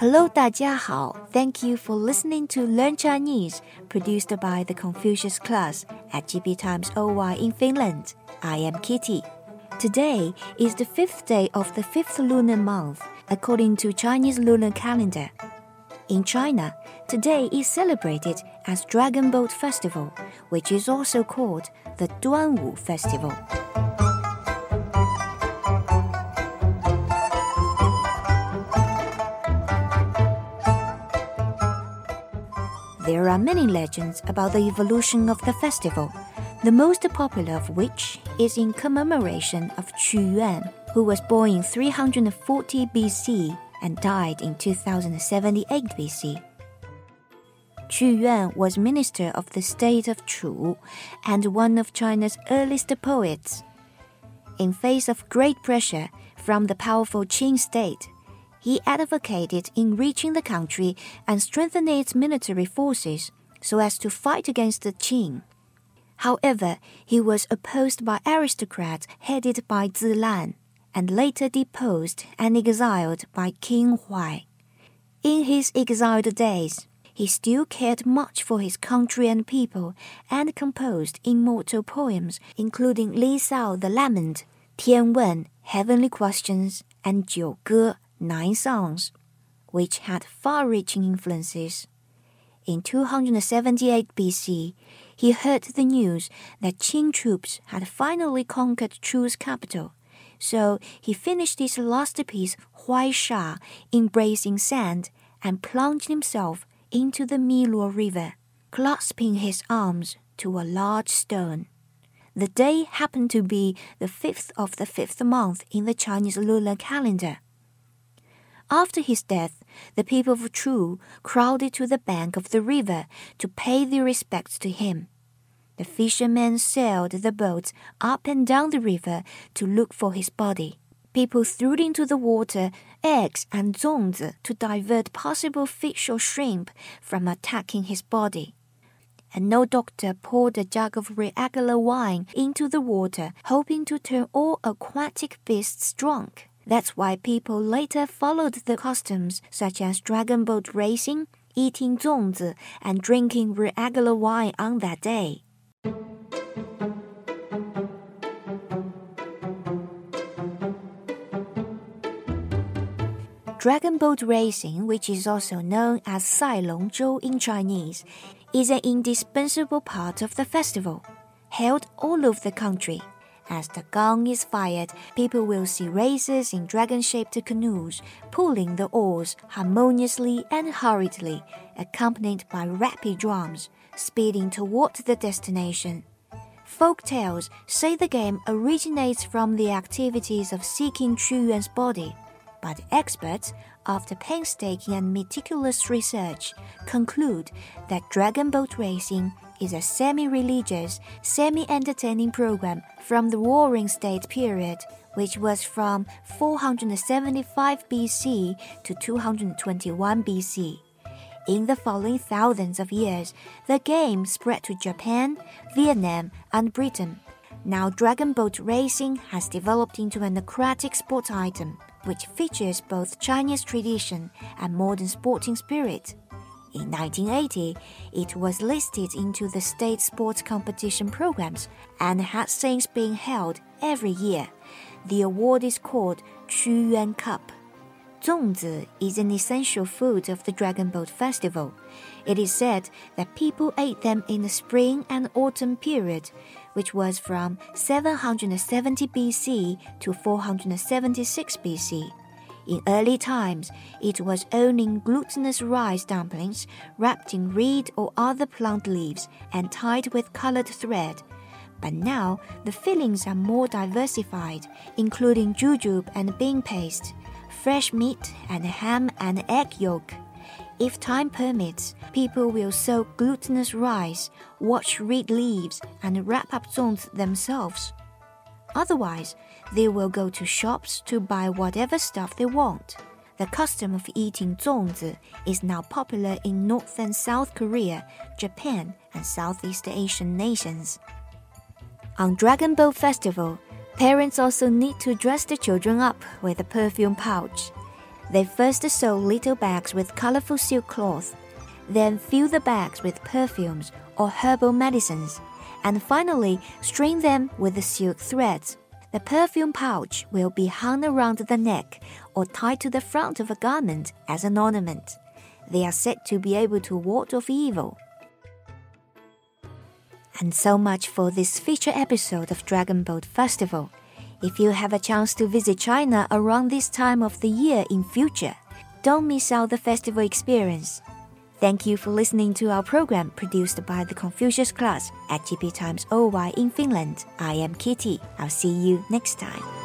Hello，大家好。Thank you for listening to Learn Chinese, produced by the Confucius Class at GB Times OY in Finland. I am Kitty. Today is the fifth day of the fifth lunar month, according to Chinese lunar calendar. In China, today is celebrated as Dragon Boat Festival, which is also called the Duanwu Festival. There are many legends about the evolution of the festival, the most popular of which is in commemoration of Qu Yuan, who was born in 340 BC and died in 2078 BC. Qu Yuan was minister of the state of Chu and one of China's earliest poets. In face of great pressure from the powerful Qin state, he advocated enriching the country and strengthening its military forces so as to fight against the Qin. However, he was opposed by aristocrats headed by Zilan and later deposed and exiled by King Huai. In his exiled days, he still cared much for his country and people and composed immortal poems, including Li Sao the Lament, Tian Wen, Heavenly Questions, and Jiu Ge, Nine Songs, which had far reaching influences. In 278 BC, he heard the news that Qin troops had finally conquered Chu's capital, so he finished his last piece, Huai Sha, embracing sand, and plunged himself into the Miluo River, clasping his arms to a large stone. The day happened to be the fifth of the fifth month in the Chinese lunar calendar. After his death, the people of Chu crowded to the bank of the river to pay their respects to him. The fishermen sailed the boats up and down the river to look for his body. People threw into the water eggs and zongzi to divert possible fish or shrimp from attacking his body. And no doctor poured a jug of realgar wine into the water, hoping to turn all aquatic beasts drunk. That's why people later followed the customs such as dragon boat racing, eating zongzi, and drinking realgar wine on that day. Dragon boat racing, which is also known as Sai Long Zhou in Chinese, is an indispensable part of the festival, held all over the country. As the gong is fired, people will see racers in dragon shaped canoes pulling the oars harmoniously and hurriedly, accompanied by rapid drums, speeding toward the destination. Folk tales say the game originates from the activities of seeking Qu Yuan's body but experts, after painstaking and meticulous research, conclude that dragon boat racing is a semi religious, semi entertaining program from the Warring State period, which was from 475 BC to 221 BC. In the following thousands of years, the game spread to Japan, Vietnam, and Britain. Now, dragon boat racing has developed into an aquatic sport item which features both Chinese tradition and modern sporting spirit. In 1980, it was listed into the state sports competition programs and has since been held every year. The award is called Qu Yuan Cup. Zongzi is an essential food of the Dragon Boat Festival. It is said that people ate them in the spring and autumn period, which was from 770 BC to 476 BC. In early times, it was only glutinous rice dumplings wrapped in reed or other plant leaves and tied with colored thread. But now, the fillings are more diversified, including jujube and bean paste fresh meat and ham and egg yolk. If time permits, people will soak glutinous rice, wash reed leaves, and wrap up zongzi themselves. Otherwise, they will go to shops to buy whatever stuff they want. The custom of eating zongzi is now popular in North and South Korea, Japan, and Southeast Asian nations. On Dragon Boat Festival, Parents also need to dress the children up with a perfume pouch. They first sew little bags with colorful silk cloth, then fill the bags with perfumes or herbal medicines, and finally string them with the silk threads. The perfume pouch will be hung around the neck or tied to the front of a garment as an ornament. They are said to be able to ward off evil. And so much for this feature episode of Dragon Boat Festival. If you have a chance to visit China around this time of the year in future, don't miss out the festival experience. Thank you for listening to our program produced by the Confucius class at GB Times OY in Finland. I am Kitty. I'll see you next time.